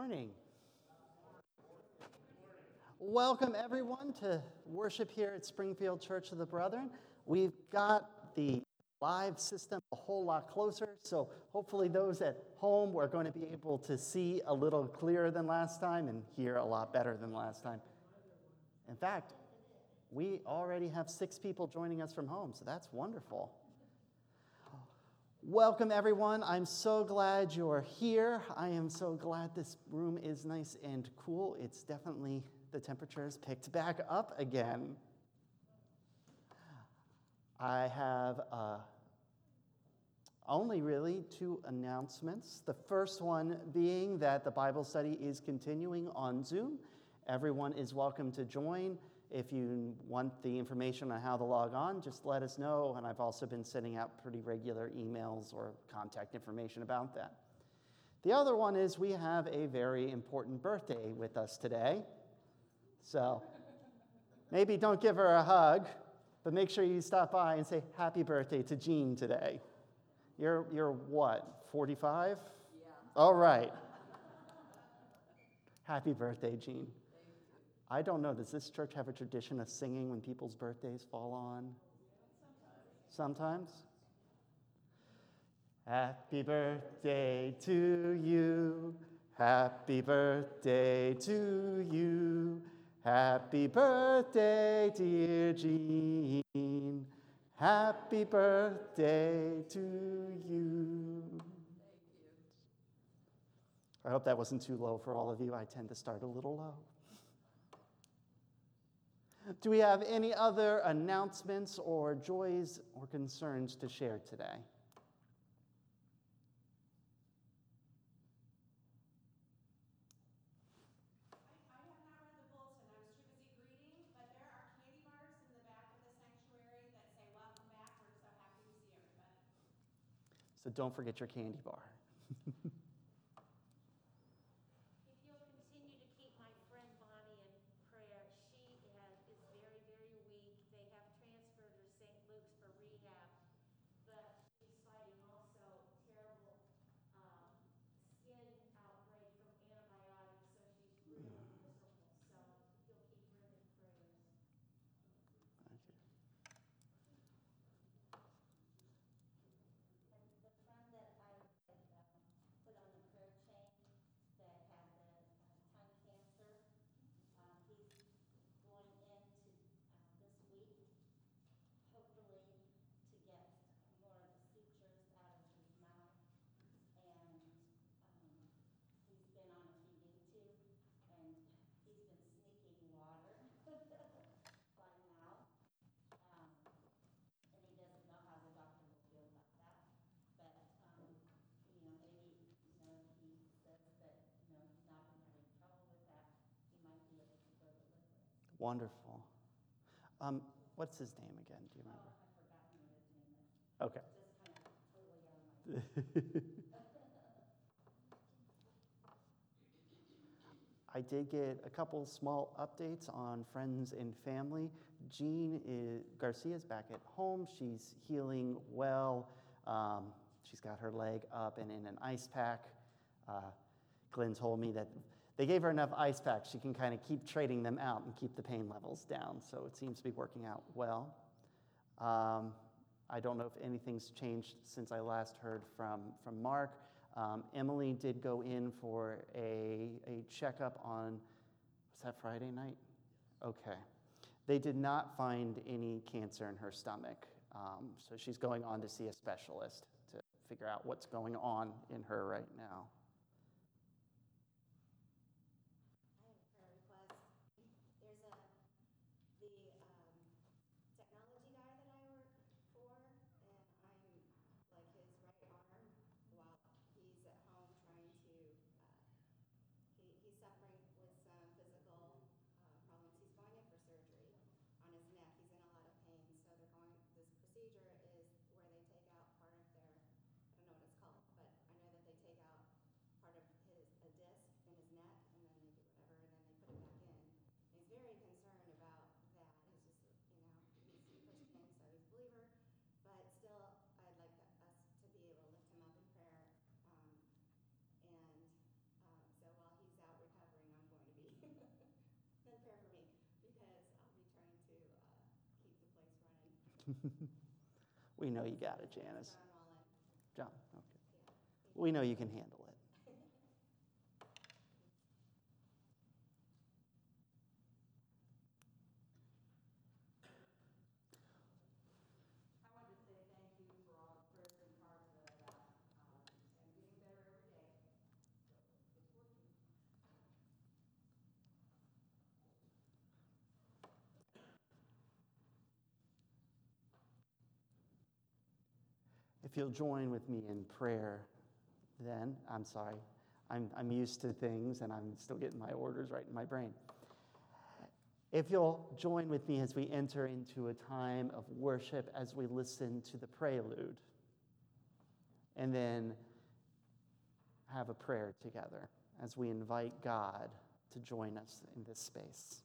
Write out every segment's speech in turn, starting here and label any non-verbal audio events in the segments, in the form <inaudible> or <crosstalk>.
morning. Welcome, everyone, to worship here at Springfield Church of the Brethren. We've got the live system a whole lot closer, so hopefully, those at home are going to be able to see a little clearer than last time and hear a lot better than last time. In fact, we already have six people joining us from home, so that's wonderful. Welcome, everyone. I'm so glad you're here. I am so glad this room is nice and cool. It's definitely, the temperature has picked back up again. I have uh, only really two announcements. The first one being that the Bible study is continuing on Zoom. Everyone is welcome to join. If you want the information on how to log on, just let us know. And I've also been sending out pretty regular emails or contact information about that. The other one is we have a very important birthday with us today. So maybe don't give her a hug, but make sure you stop by and say happy birthday to Jean today. You're, you're what, 45? Yeah. All right. happy birthday, Jean. I don't know, does this church have a tradition of singing when people's birthdays fall on? Sometimes. Happy birthday to you. Happy birthday to you. Happy birthday, dear Jean. Happy birthday to you. I hope that wasn't too low for all of you. I tend to start a little low. Do we have any other announcements or joys or concerns to share today? I have not read the bullshit I was too busy greeting, but there are candy bars in the back of the sanctuary that say welcome back. We're so happy to see everybody. So don't forget your candy bar. <laughs> Wonderful. Um, what's his name again? Do you remember? Okay. <laughs> I did get a couple small updates on friends and family. Jean is, Garcia is back at home. She's healing well. Um, she's got her leg up and in an ice pack. Uh, Glenn told me that they gave her enough ice packs. She can kind of keep trading them out and keep the pain levels down. So it seems to be working out well. Um, I don't know if anything's changed since I last heard from, from Mark. Um, Emily did go in for a, a checkup on, was that Friday night? Okay. They did not find any cancer in her stomach. Um, so she's going on to see a specialist to figure out what's going on in her right now. <laughs> we know you got it, Janice. John, okay. We know you can handle it. If you'll join with me in prayer, then, I'm sorry, I'm, I'm used to things and I'm still getting my orders right in my brain. If you'll join with me as we enter into a time of worship as we listen to the prelude, and then have a prayer together as we invite God to join us in this space.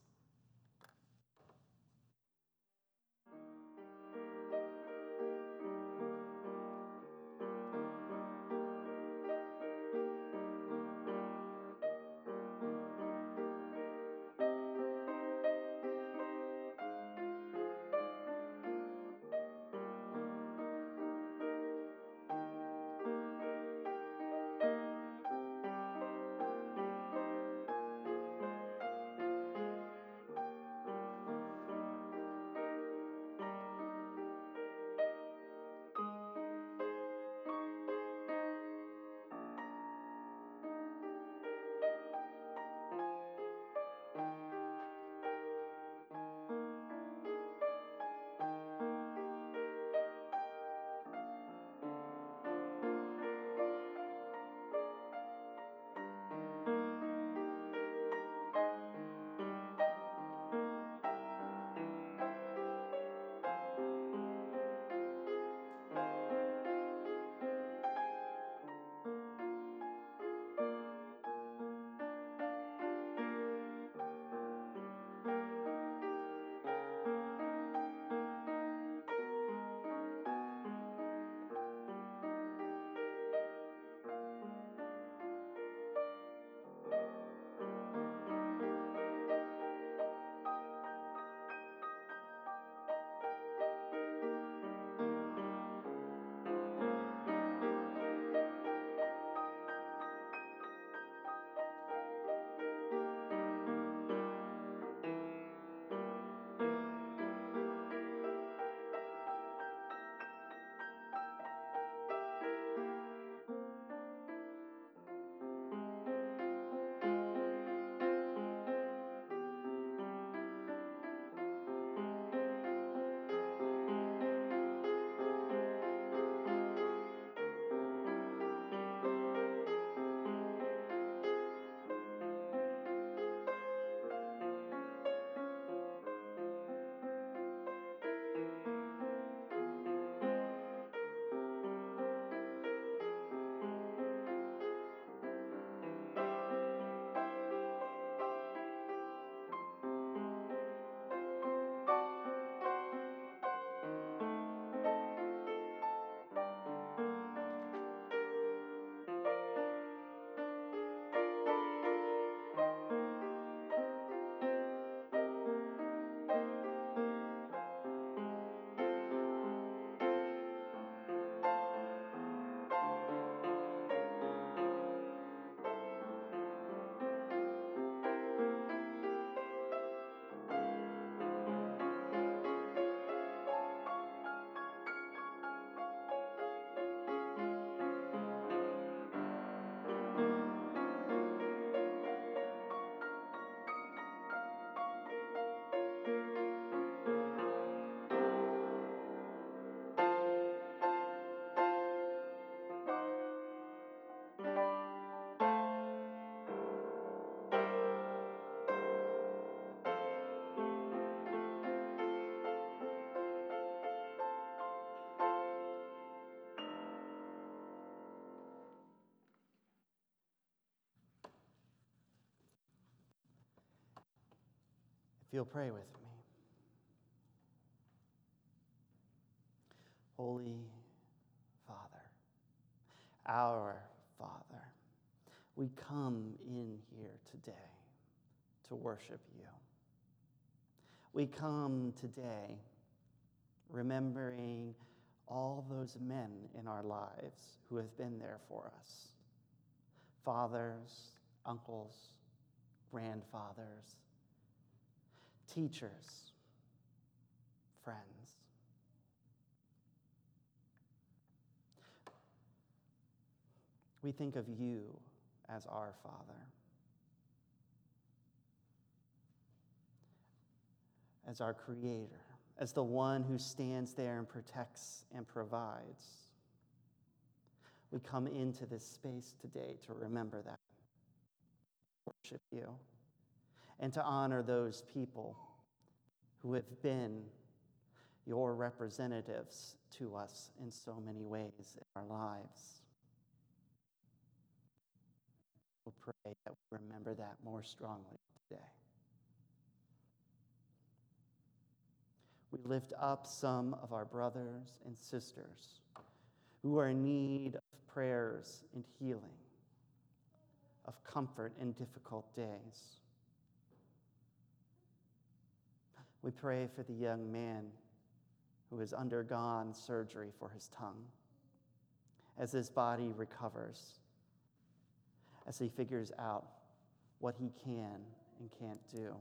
You'll pray with me. Holy Father, our Father, we come in here today to worship you. We come today remembering all those men in our lives who have been there for us fathers, uncles, grandfathers, teachers, friends. We think of you as our Father. As our Creator, as the one who stands there and protects and provides. We come into this space today to remember that, worship you, and to honor those people who have been your representatives to us in so many ways in our lives. We'll pray that we remember that more strongly today. We lift up some of our brothers and sisters who are in need of prayers and healing, of comfort in difficult days. We pray for the young man who has undergone surgery for his tongue as his body recovers, as he figures out what he can and can't do.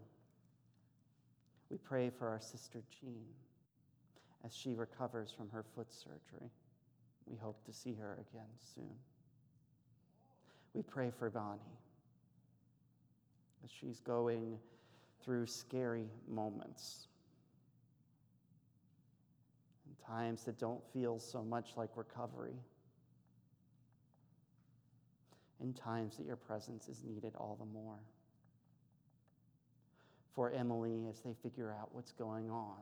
We pray for our sister Jean as she recovers from her foot surgery. We hope to see her again soon. We pray for Bonnie as she's going through scary moments and times that don't feel so much like recovery, in times that your presence is needed all the more. For Emily, as they figure out what's going on,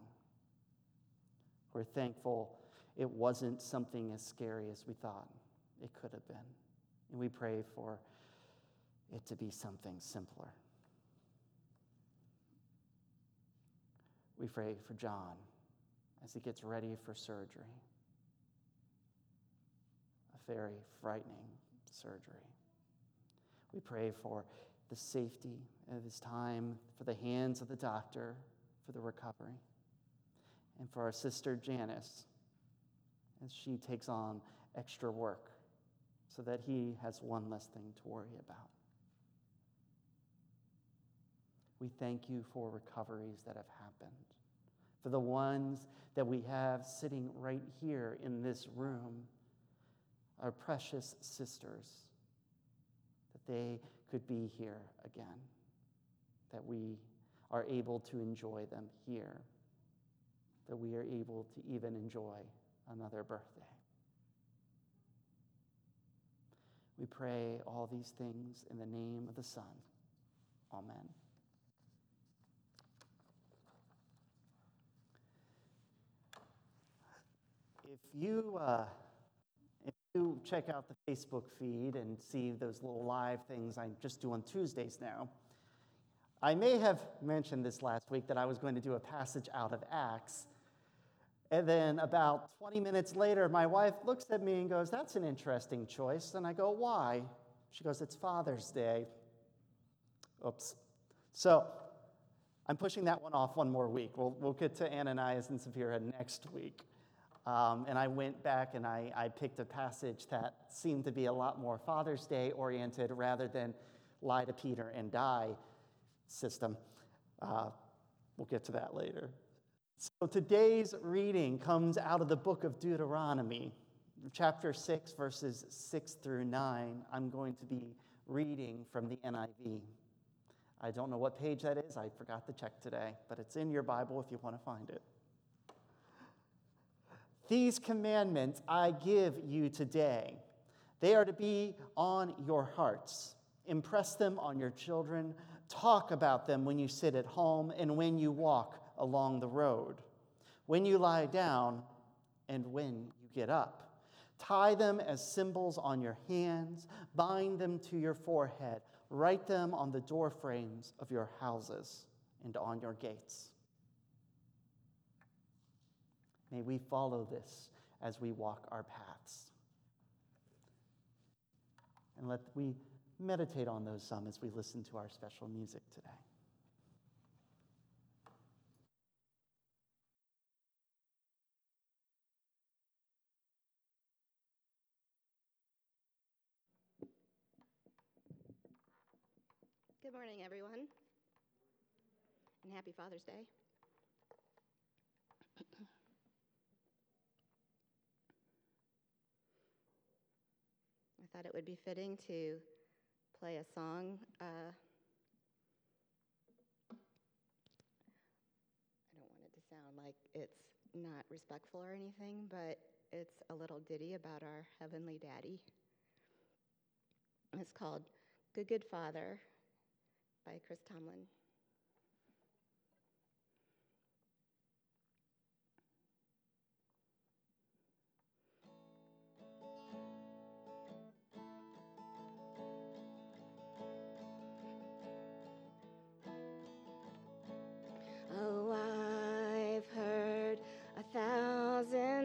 we're thankful it wasn't something as scary as we thought it could have been. And we pray for it to be something simpler. We pray for John as he gets ready for surgery. A very frightening surgery. We pray for the safety of his time, for the hands of the doctor, for the recovery, and for our sister Janice as she takes on extra work so that he has one less thing to worry about. We thank you for recoveries that have happened, for the ones that we have sitting right here in this room, our precious sisters, that they could be here again, that we are able to enjoy them here, that we are able to even enjoy another birthday. We pray all these things in the name of the Son. Amen. If you, uh, if you check out the Facebook feed and see those little live things I just do on Tuesdays now, I may have mentioned this last week that I was going to do a passage out of Acts and then about 20 minutes later, my wife looks at me and goes, That's an interesting choice. And I go, Why? She goes, It's Father's Day. Oops. So I'm pushing that one off one more week. We'll, we'll get to Ananias and Sapphira next week. Um, and I went back and I, I picked a passage that seemed to be a lot more Father's Day oriented rather than lie to Peter and die system. Uh, we'll get to that later. So today's reading comes out of the book of Deuteronomy, chapter 6, verses 6 through 9. I'm going to be reading from the NIV. I don't know what page that is. I forgot to check today, but it's in your Bible if you want to find it. These commandments I give you today. They are to be on your hearts. Impress them on your children. Talk about them when you sit at home and when you walk along the road, when you lie down, and when you get up. Tie them as symbols on your hands, bind them to your forehead, write them on the door frames of your houses and on your gates. May we follow this as we walk our paths. And let we meditate on those some as we listen to our special music today. Good morning, everyone, and happy Father's Day. thought it would be fitting to play a song. Uh, I don't want it to sound like it's not respectful or anything, but it's a little ditty about our Heavenly Daddy. It's called Good Good Father by Chris Tomlin.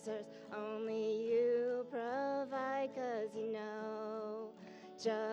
answers only you provide, cause you know just.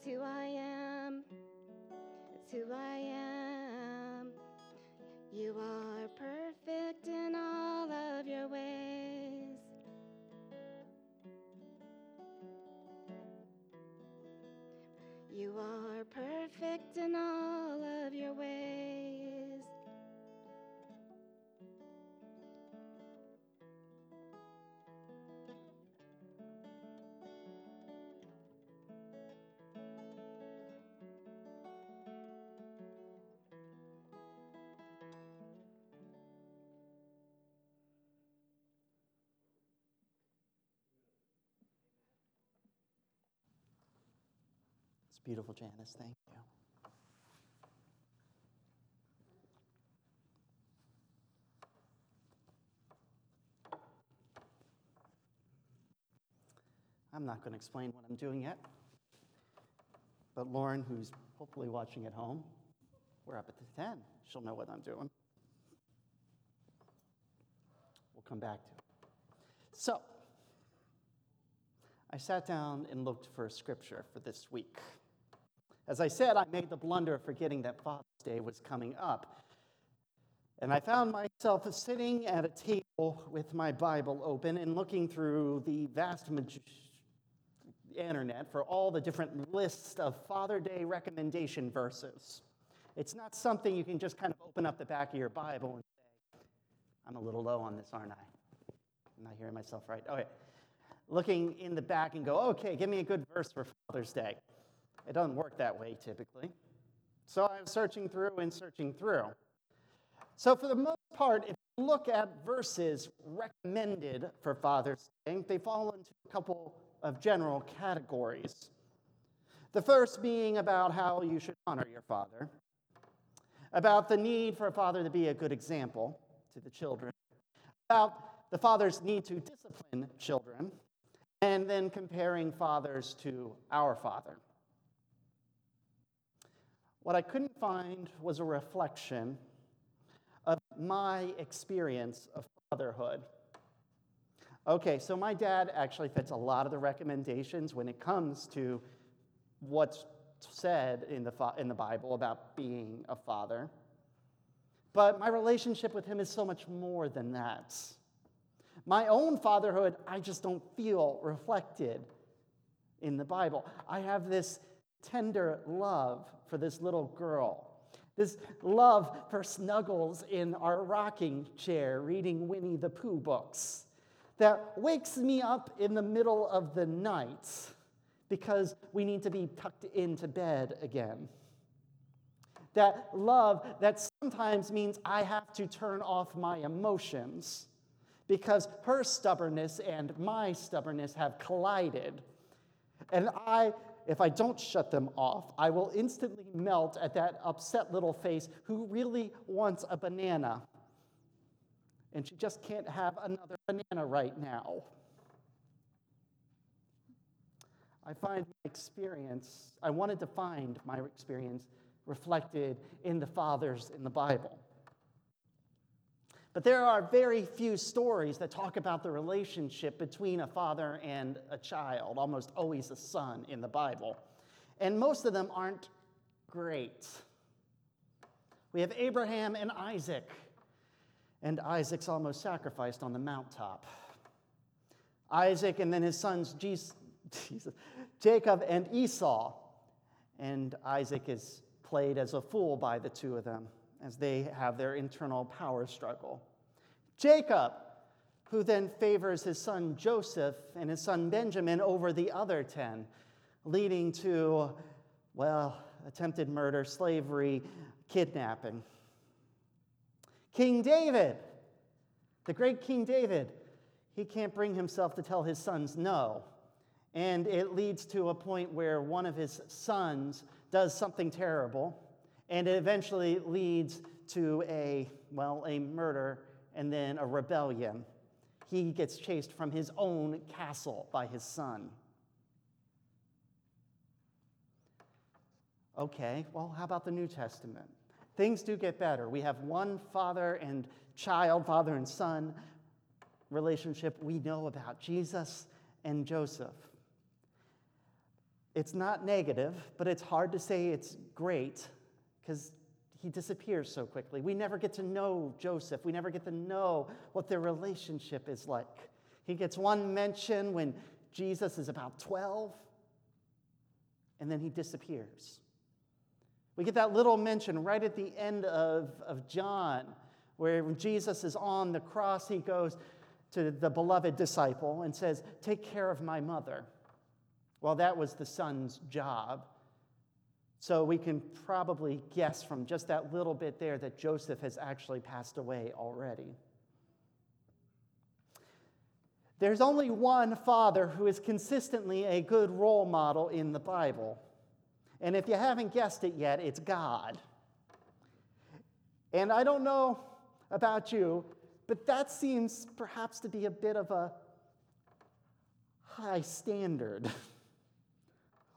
It's who I am. It's who I It's beautiful, Janice. Thank you. I'm not going to explain what I'm doing yet. But Lauren, who's hopefully watching at home, we're up at the 10. She'll know what I'm doing. We'll come back to it. So, I sat down and looked for scripture for this week. As I said, I made the blunder of forgetting that Father's Day was coming up. And I found myself sitting at a table with my Bible open and looking through the vast internet for all the different lists of Father Day recommendation verses. It's not something you can just kind of open up the back of your Bible and say, I'm a little low on this, aren't I? I'm not hearing myself right. Okay. Looking in the back and go, okay, give me a good verse for Father's Day. It doesn't work that way typically. So I was searching through and searching through. So, for the most part, if you look at verses recommended for Father's Day, they fall into a couple of general categories. The first being about how you should honor your father, about the need for a father to be a good example to the children, about the father's need to discipline children, and then comparing fathers to our father. What I couldn't find was a reflection of my experience of fatherhood. Okay, so my dad actually fits a lot of the recommendations when it comes to what's said in the, in the Bible about being a father. But my relationship with him is so much more than that. My own fatherhood, I just don't feel reflected in the Bible. I have this tender love for this little girl, this love for snuggles in our rocking chair reading Winnie the Pooh books that wakes me up in the middle of the night because we need to be tucked into bed again. That love that sometimes means I have to turn off my emotions because her stubbornness and my stubbornness have collided. And I, if I don't shut them off, I will instantly melt at that upset little face who really wants a banana. And she just can't have another banana right now. I find my experience, I wanted to find my experience reflected in the fathers in the Bible. But there are very few stories that talk about the relationship between a father and a child, almost always a son in the Bible. And most of them aren't great. We have Abraham and Isaac, and Isaac's almost sacrificed on the mountaintop. Isaac and then his sons Jesus, Jacob and Esau. And Isaac is played as a fool by the two of them as they have their internal power struggle. Jacob, who then favors his son Joseph and his son Benjamin over the other 10, leading to, well, attempted murder, slavery, kidnapping. King David, the great King David, he can't bring himself to tell his sons no. And it leads to a point where one of his sons does something terrible, and it eventually leads to a, well, a murder and then a rebellion. He gets chased from his own castle by his son. Okay, well, how about the New Testament? Things do get better. We have one father and child, father and son relationship we know about Jesus and Joseph. It's not negative, but it's hard to say it's great because he disappears so quickly. We never get to know Joseph. We never get to know what their relationship is like. He gets one mention when Jesus is about 12, and then he disappears. We get that little mention right at the end of, of John, where when Jesus is on the cross, he goes to the beloved disciple and says, Take care of my mother. Well, that was the son's job. So we can probably guess from just that little bit there that Joseph has actually passed away already. There's only one father who is consistently a good role model in the Bible. And if you haven't guessed it yet, it's God. And I don't know about you, but that seems perhaps to be a bit of a high standard. <laughs>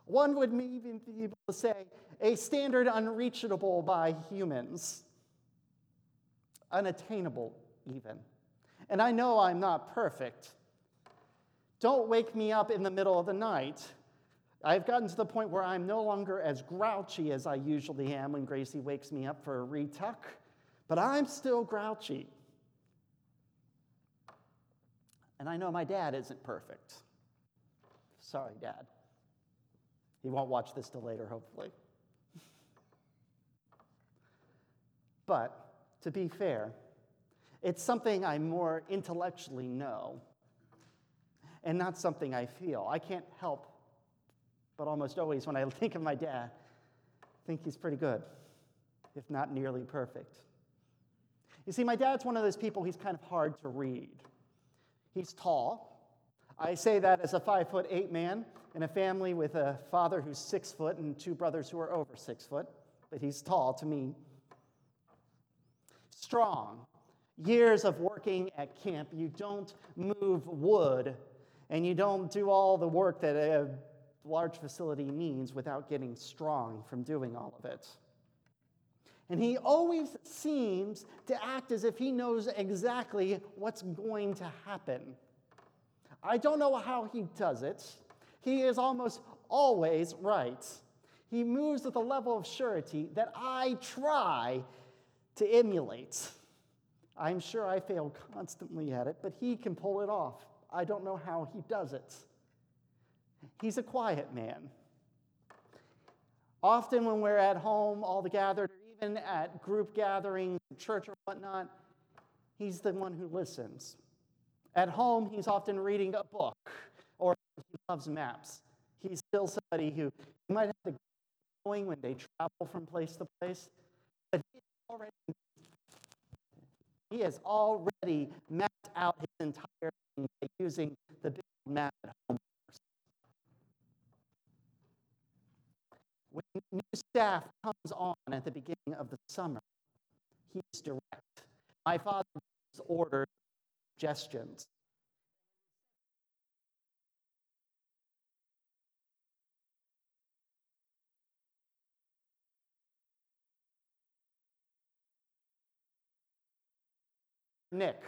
One would even be able to say a standard unreachable by humans, unattainable even. And I know I'm not perfect. Don't wake me up in the middle of the night. I've gotten to the point where I'm no longer as grouchy as I usually am when Gracie wakes me up for a retuck, but I'm still grouchy. And I know my dad isn't perfect. Sorry, Dad. He won't watch this till later, hopefully. but to be fair, it's something I more intellectually know and not something I feel. I can't help but almost always, when I <laughs> think of my dad, think he's pretty good, if not nearly perfect. You see, my dad's one of those people, he's kind of hard to read. He's tall. I say that as a five foot eight man in a family with a father who's six foot and two brothers who are over six foot, but he's tall to me. Strong. Years of working at camp, you don't move wood and you don't do all the work that a large facility means without getting strong from doing all of it. And he always seems to act as if he knows exactly what's going to happen. I don't know how he does it. He is almost always right. He moves with a level of surety that I try to emulate. I'm sure I fail constantly at it, but he can pull it off. I don't know how he does it. He's a quiet man. Often, when we're at home, all the gathered, even at group gatherings, church or whatnot, he's the one who listens. At home, he's often reading a book or he loves maps. He's still somebody who might have to going when they travel from place to place, but he already he has already mapped out his entire thing by using the big map at home. When new staff comes on at the beginning of the summer, he's direct. My father gives orders, suggestions. Nick.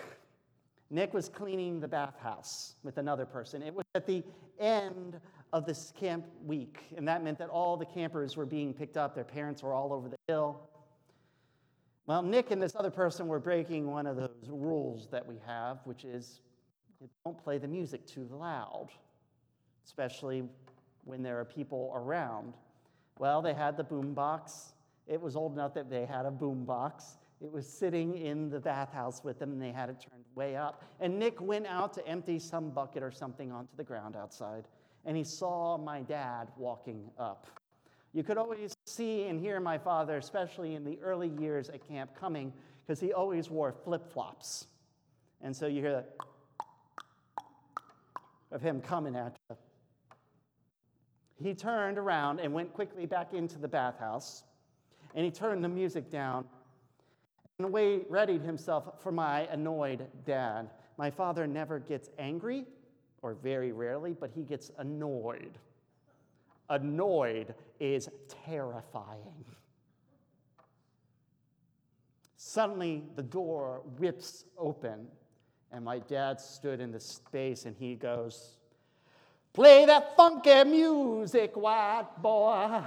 Nick was cleaning the bathhouse with another person. It was at the end of this camp week, and that meant that all the campers were being picked up. Their parents were all over the hill. Well, Nick and this other person were breaking one of those rules that we have, which is don't play the music too loud, especially when there are people around. Well, they had the boom box. It was old enough that they had a boom box. It was sitting in the bathhouse with them, and they had it turned way up. And Nick went out to empty some bucket or something onto the ground outside, and he saw my dad walking up. You could always see and hear my father, especially in the early years at camp, coming because he always wore flip flops. And so you hear that of him coming at you. He turned around and went quickly back into the bathhouse, and he turned the music down and readied himself for my annoyed dad. My father never gets angry, or very rarely, but he gets annoyed. Annoyed is terrifying. Suddenly, the door whips open, and my dad stood in the space and he goes, Play that funky music, white boy.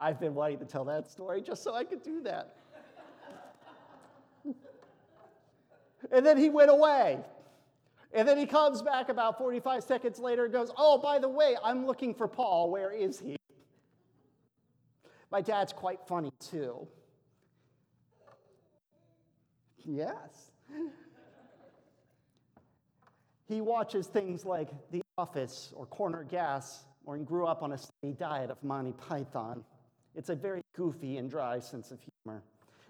I've been wanting to tell that story just so I could do that. and then he went away. And then he comes back about 45 seconds later and goes, Oh, by the way, I'm looking for Paul. Where is he? My dad's quite funny too. Yes. He watches things like The Office or Corner Gas, or grew up on a steady diet of Monty Python. It's a very goofy and dry sense of humor.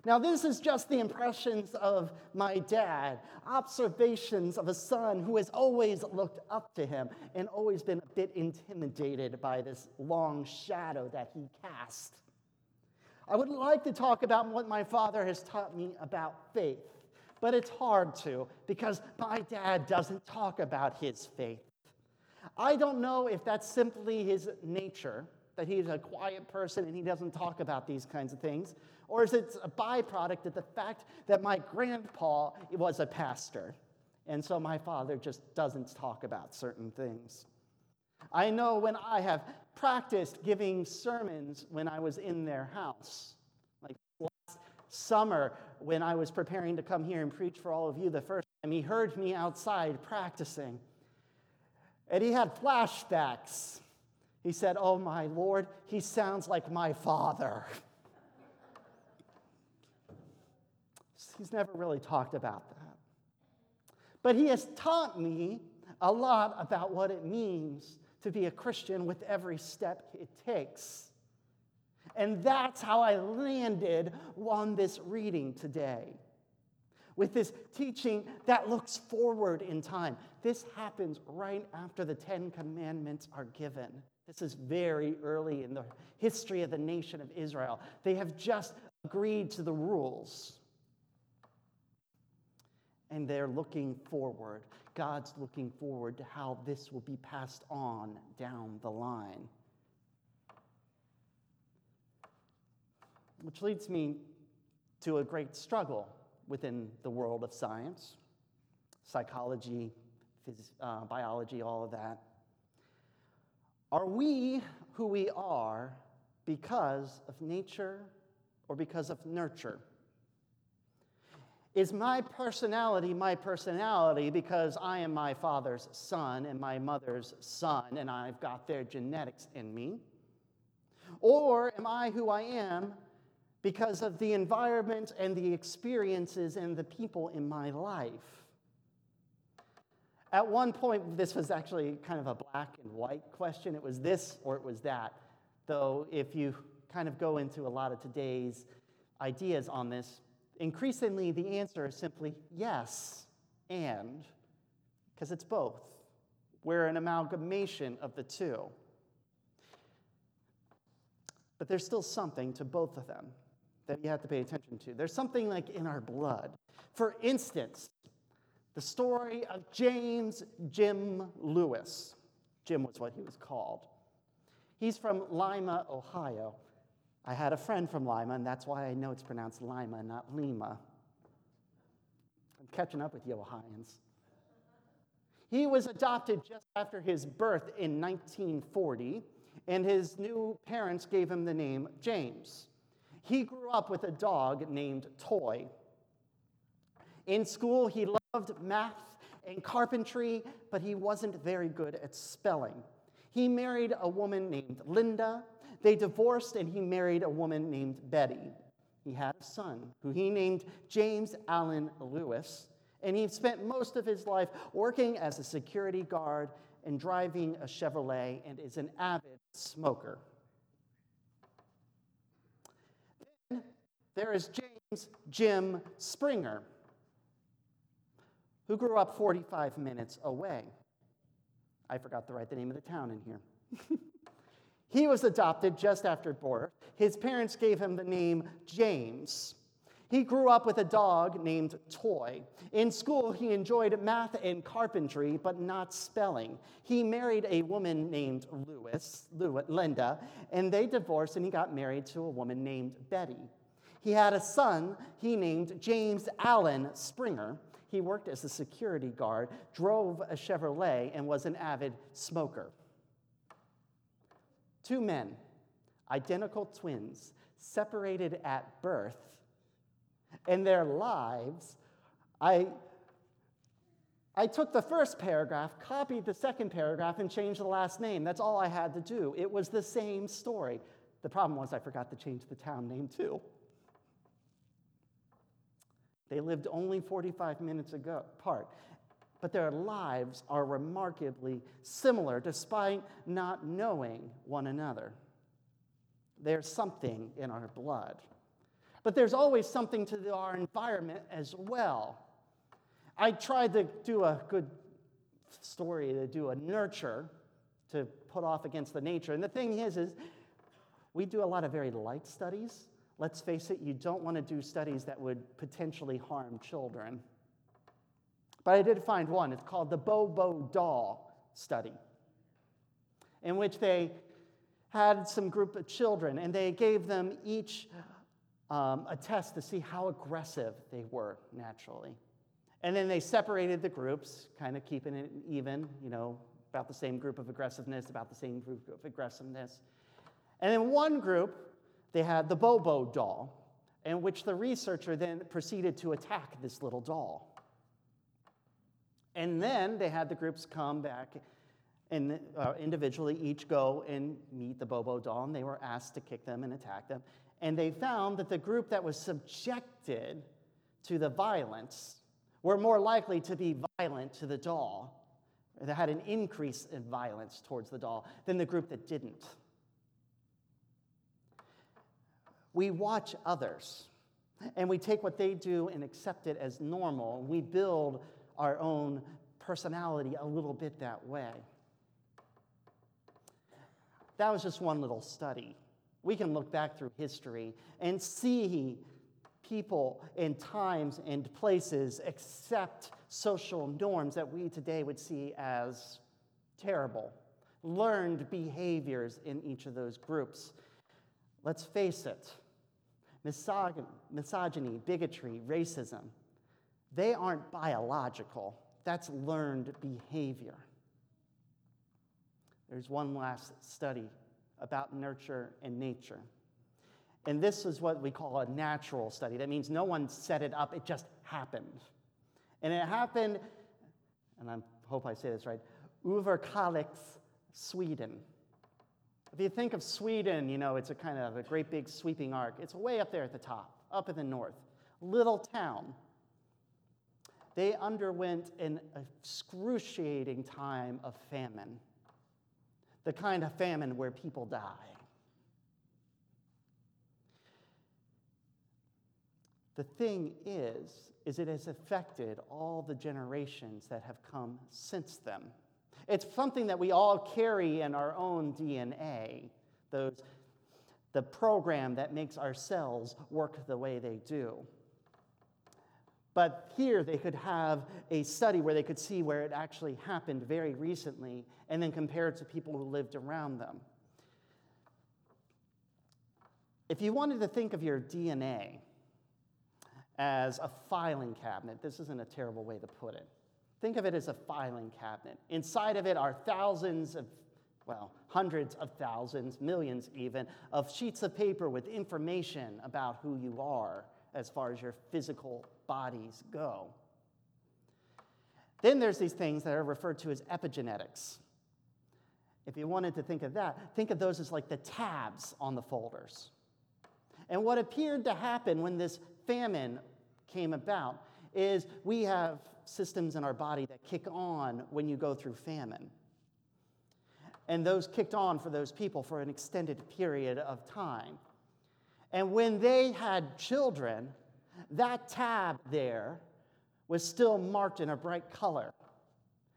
Now, this is just the impressions of my dad, observations of a son who has always looked up to him and always been a bit intimidated by this long shadow that he cast. I would like to talk about what my father has taught me about faith, but it's hard to because my dad doesn't talk about his faith. I don't know if that's simply his nature, that he's a quiet person and he doesn't talk about these kinds of things, or is it a byproduct of the fact that my grandpa was a pastor, and so my father just doesn't talk about certain things. I know when I have practiced giving sermons when I was in their house. Like last summer, when I was preparing to come here and preach for all of you the first time, he heard me outside practicing. And he had flashbacks. He said, Oh, my Lord, he sounds like my father. <laughs> he's never really talked about that. But he has taught me a lot about what it means to be a Christian with every step it takes. And that's how I landed on this reading today. With this teaching that looks forward in time. This happens right after the Ten Commandments are given. This is very early in the history of the nation of Israel. They have just agreed to the rules and they're looking forward. God's looking forward to how this will be passed on down the line. Which leads me to a great struggle within the world of science, psychology, phys- uh, biology, all of that. Are we who we are because of nature or because of nurture? Is my personality my personality because I am my father's son and my mother's son and I've got their genetics in me? Or am I who I am because of the environment and the experiences and the people in my life? At one point, this was actually kind of a black and white question. It was this or it was that. Though, if you kind of go into a lot of today's ideas on this, increasingly the answer is simply yes and, because it's both. We're an amalgamation of the two. But there's still something to both of them that you have to pay attention to. There's something like in our blood. For instance, the story of James Jim Lewis. Jim was what he was called. He's from Lima, Ohio. I had a friend from Lima, and that's why I know it's pronounced Lima, not Lima. I'm catching up with you, Ohioans. He was adopted just after his birth in 1940, and his new parents gave him the name James. He grew up with a dog named Toy. In school, he loved math and carpentry, but he wasn't very good at spelling. He married a woman named Linda, they divorced and he married a woman named Betty. He had a son who he named James Allen Lewis, and he spent most of his life working as a security guard and driving a Chevrolet and is an avid smoker. Then there is James Jim Springer, who grew up 45 minutes away. I forgot to write the name of the town in here. <laughs> He was adopted just after birth. His parents gave him the name James. He grew up with a dog named Toy. In school, he enjoyed math and carpentry, but not spelling. He married a woman named Lewis, Linda, and they divorced and he got married to a woman named Betty. He had a son he named James Allen Springer. He worked as a security guard, drove a Chevrolet, and was an avid smoker. Two men, identical twins, separated at birth, and their lives, I I took the first paragraph, copied the second paragraph, and changed the last name. That's all I had to do. It was the same story. The problem was I forgot to change the town name too. They lived only 45 minutes apart, but their lives are remarkably similar despite not knowing one another. There's something in our blood. But there's always something to our environment as well. I tried to do a good story, to do a nurture to put off against the nature. And the thing is, is we do a lot of very light studies. Let's face it, you don't want to do studies that would potentially harm children. But I did find one. It's called the Bobo Doll Study, in which they had some group of children and they gave them each um, a test to see how aggressive they were naturally. And then they separated the groups, kind of keeping it even, you know, about the same group of aggressiveness, about the same group of aggressiveness. And in one group, they had the Bobo doll, in which the researcher then proceeded to attack this little doll. And then they had the groups come back and uh, individually each go and meet the Bobo doll, and they were asked to kick them and attack them. And they found that the group that was subjected to the violence were more likely to be violent to the doll, that had an increase in violence towards the doll, than the group that didn't. We watch others and we take what they do and accept it as normal. We build our own personality a little bit that way. That was just one little study. We can look back through history and see people and times and places accept social norms that we today would see as terrible, learned behaviors in each of those groups. Let's face it misogyny, bigotry, racism, they aren't biological. That's learned behavior. There's one last study about nurture and nature. And this is what we call a natural study. That means no one set it up, it just happened. And it happened, and I hope I say this right, Överkalix, Sweden. If you think of Sweden, you know, it's a kind of a great big sweeping arc. It's way up there at the top, up in the north. Little town. They underwent an excruciating time of famine, the kind of famine where people die. The thing is, is it has affected all the generations that have come since them. It's something that we all carry in our own DNA, those, the program that makes our cells work the way they do. But here they could have a study where they could see where it actually happened very recently and then compare it to people who lived around them. If you wanted to think of your DNA as a filing cabinet, this isn't a terrible way to put it. Think of it as a filing cabinet. Inside of it are thousands of, well, hundreds of thousands, millions even, of sheets of paper with information about who you are as far as your physical bodies go. Then there's these things that are referred to as epigenetics. If you wanted to think of that, think of those as like the tabs on the folders. And what appeared to happen when this famine came about is we have systems in our body that kick on when you go through famine. And those kicked on for those people for an extended period of time. And when they had children, that tab there was still marked in a bright color.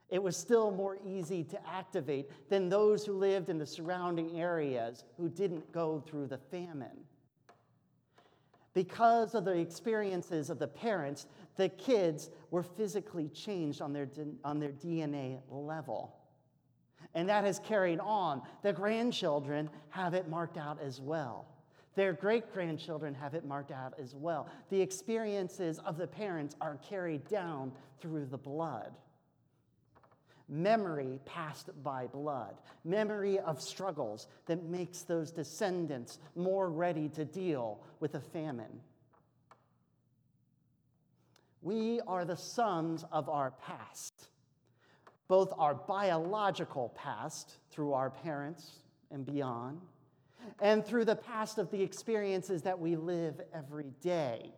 It was still more easy to activate than those who lived in the surrounding areas who didn't go through the famine. Because of the experiences of the parents, the kids were physically changed on their, on their DNA level. And that has carried on. The grandchildren have it marked out as well. Their great grandchildren have it marked out as well. The experiences of the parents are carried down through the blood. Memory passed by blood, memory of struggles that makes those descendants more ready to deal with a famine We are the sons of our past, both our biological past through our parents and beyond, and through the past of the experiences that we live every day.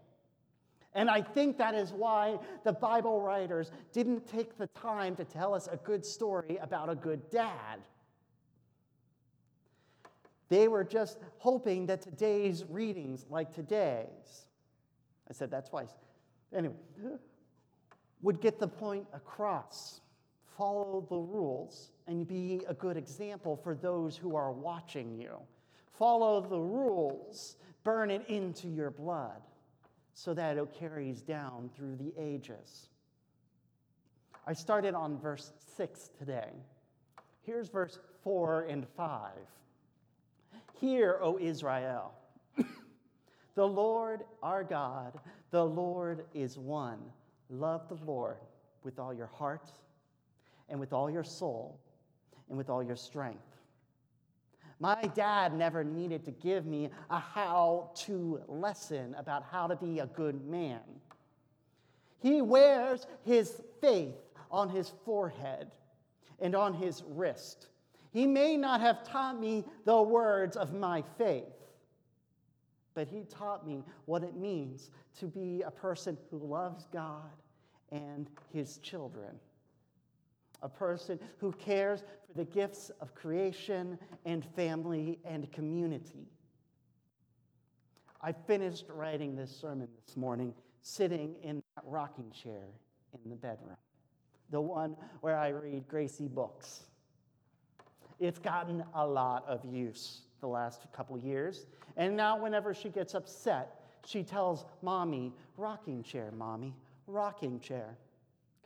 And I think that is why the Bible writers didn't take the time to tell us a good story about a good dad. They were just hoping that today's readings, like today's, I said that twice, anyway, would get the point across, follow the rules, and be a good example for those who are watching you. Follow the rules, burn it into your blood so that it carries down through the ages. I started on verse 6 today. Here's verse 4 and 5. Hear, O Israel, <coughs> the Lord our God, the Lord is one. Love the Lord with all your heart, and with all your soul, and with all your strength. My dad never needed to give me a how to lesson about how to be a good man. He wears his faith on his forehead and on his wrist. He may not have taught me the words of my faith, but he taught me what it means to be a person who loves God and his children a person who cares for the gifts of creation and family and community. I finished writing this sermon this morning sitting in that rocking chair in the bedroom, the one where I read Gracie books. It's gotten a lot of use the last couple years, and now whenever she gets upset, she tells mommy, rocking chair, mommy, rocking chair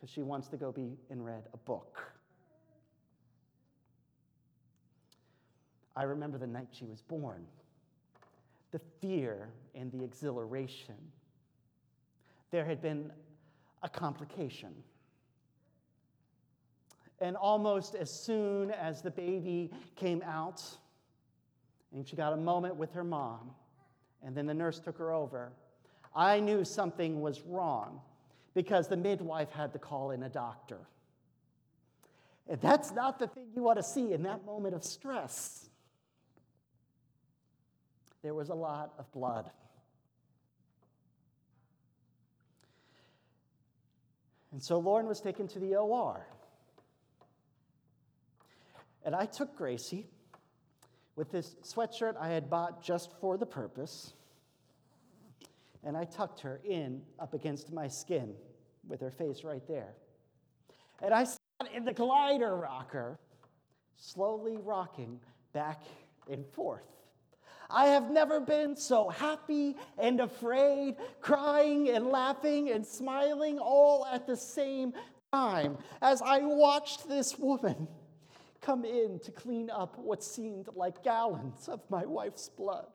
because she wants to go be and read a book. I remember the night she was born, the fear and the exhilaration. There had been a complication. And almost as soon as the baby came out, and she got a moment with her mom, and then the nurse took her over, I knew something was wrong because the midwife had to call in a doctor. And that's not the thing you want to see in that moment of stress. There was a lot of blood. And so Lauren was taken to the OR. And I took Gracie with this sweatshirt I had bought just for the purpose and I tucked her in up against my skin with her face right there. And I sat in the glider rocker, slowly rocking back and forth. I have never been so happy and afraid, crying and laughing and smiling all at the same time as I watched this woman come in to clean up what seemed like gallons of my wife's blood.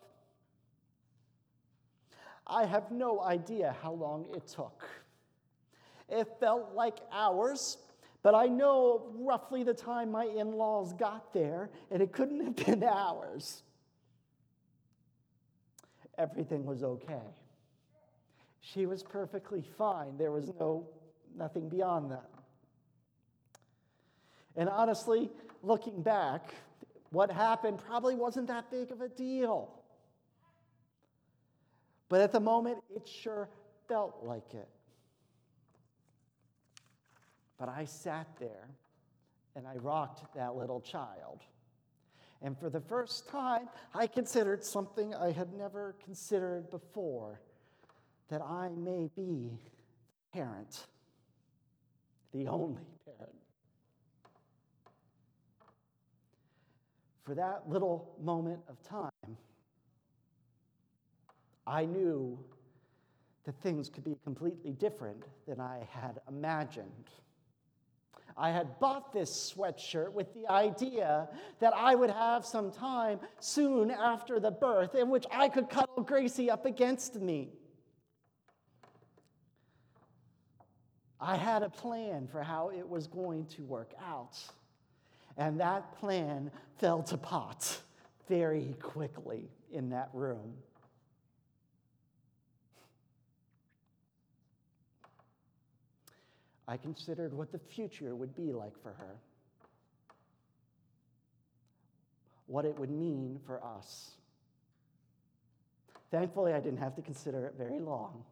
I have no idea how long it took. It felt like hours, but I know roughly the time my in laws got there, and it couldn't have been hours. Everything was okay. She was perfectly fine. There was no nothing beyond that. And honestly, looking back, what happened probably wasn't that big of a deal. But at the moment, it sure felt like it. But I sat there and I rocked that little child. And for the first time, I considered something I had never considered before that I may be the parent, the only parent. For that little moment of time, I knew that things could be completely different than I had imagined. I had bought this sweatshirt with the idea that I would have some time soon after the birth in which I could cuddle Gracie up against me. I had a plan for how it was going to work out, and that plan fell to pot very quickly in that room. I considered what the future would be like for her, what it would mean for us. Thankfully, I didn't have to consider it very long.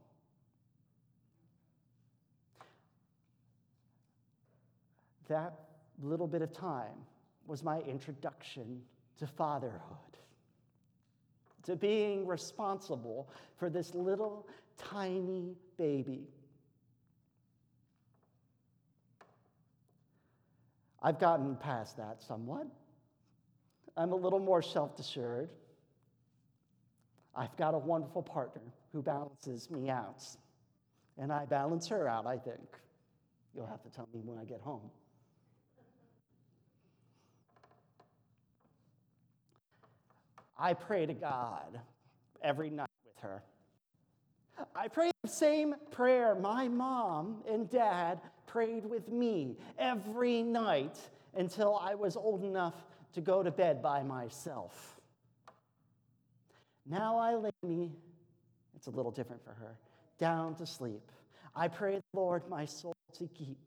That little bit of time was my introduction to fatherhood, to being responsible for this little tiny baby. I've gotten past that somewhat. I'm a little more self assured. I've got a wonderful partner who balances me out, and I balance her out, I think. You'll have to tell me when I get home. I pray to God every night with her. I pray the same prayer my mom and dad prayed with me every night until I was old enough to go to bed by myself. Now I lay me, it's a little different for her, down to sleep. I pray the Lord my soul to keep.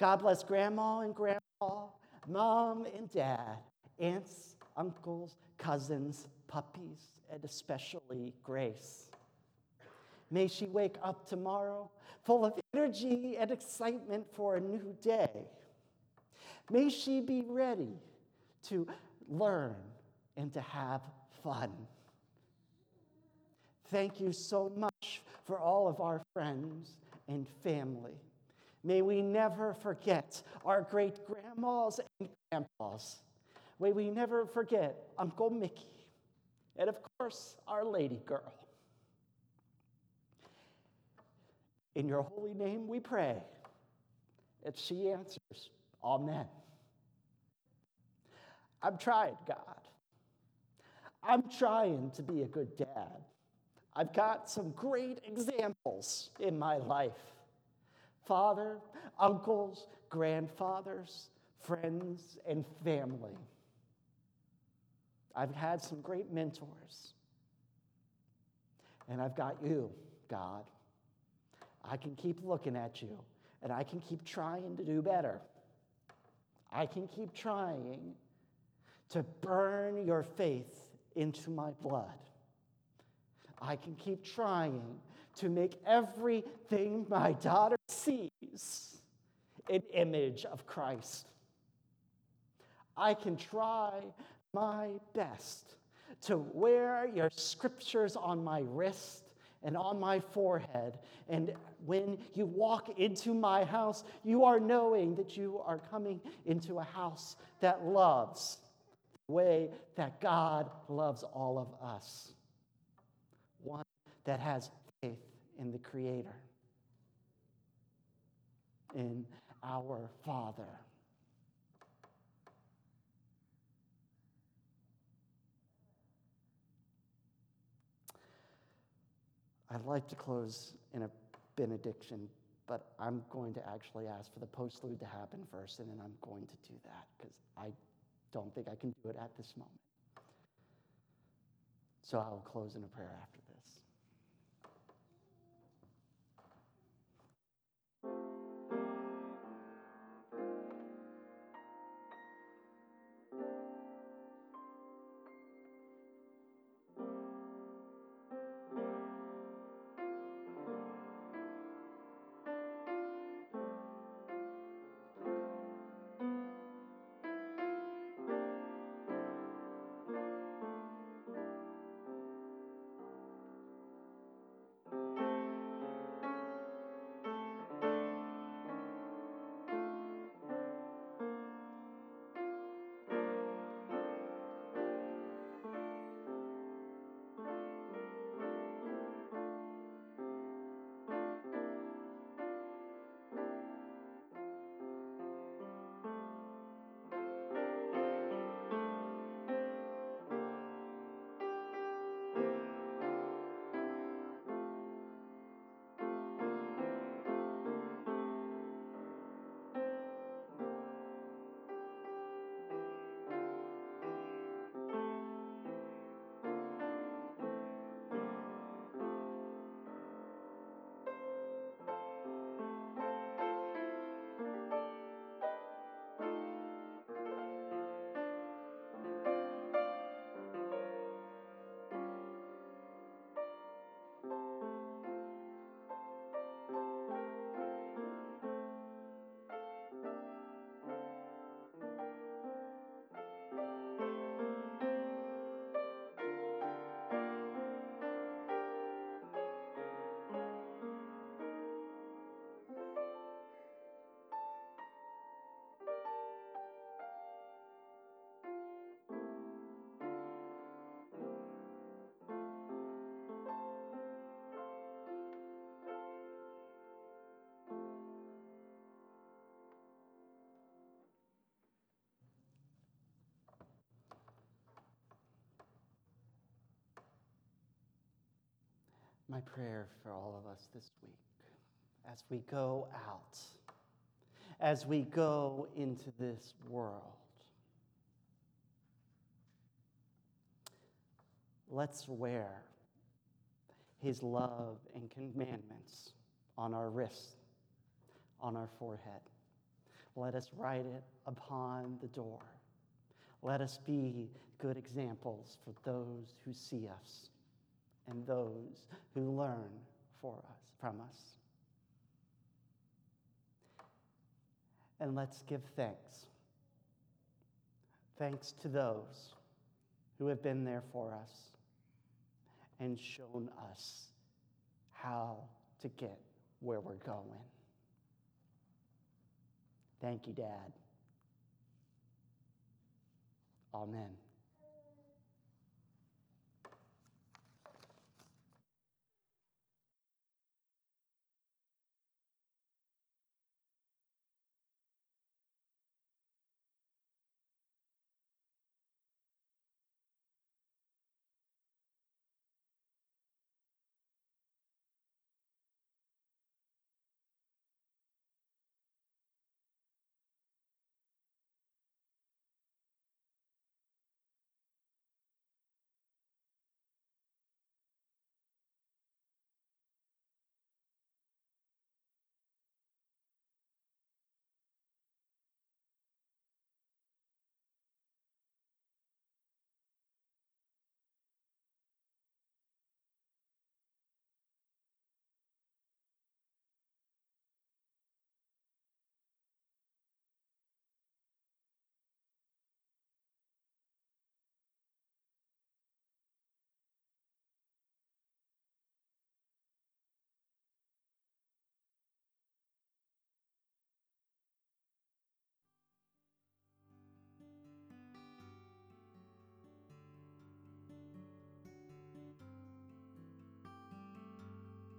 God bless grandma and grandpa, mom and dad, aunts, uncles, cousins, puppies, and especially Grace. May she wake up tomorrow full of energy and excitement for a new day. May she be ready to learn and to have fun. Thank you so much for all of our friends and family. May we never forget our great grandmas and grandpas. May we never forget Uncle Mickey. And of course, our lady girl. In your holy name we pray. And she answers, Amen. I'm trying, God. I'm trying to be a good dad. I've got some great examples in my life father, uncles, grandfathers, friends, and family. I've had some great mentors. And I've got you, God. I can keep looking at you, and I can keep trying to do better. I can keep trying to burn your faith into my blood. I can keep trying to make everything my daughter sees an image of Christ. I can try my best to wear your scriptures on my wrist and on my forehead. And when you walk into my house, you are knowing that you are coming into a house that loves the way that God loves all of us. One that has faith in the Creator, in our Father. I'd like to close in a benediction, but I'm going to actually ask for the postlude to happen first, and then I'm going to do that because I don't think I can do it at this moment. So I will close in a prayer after my prayer for all of us this week as we go out, as we go into this world. Let's wear his love and commandments on our wrists, on our forehead. Let us write it upon the door. Let us be good examples for those who see us and those who learn for us, from us. And let's give thanks. Thanks to those who have been there for us and shown us how to get where we're going. Thank you, Dad. Amen.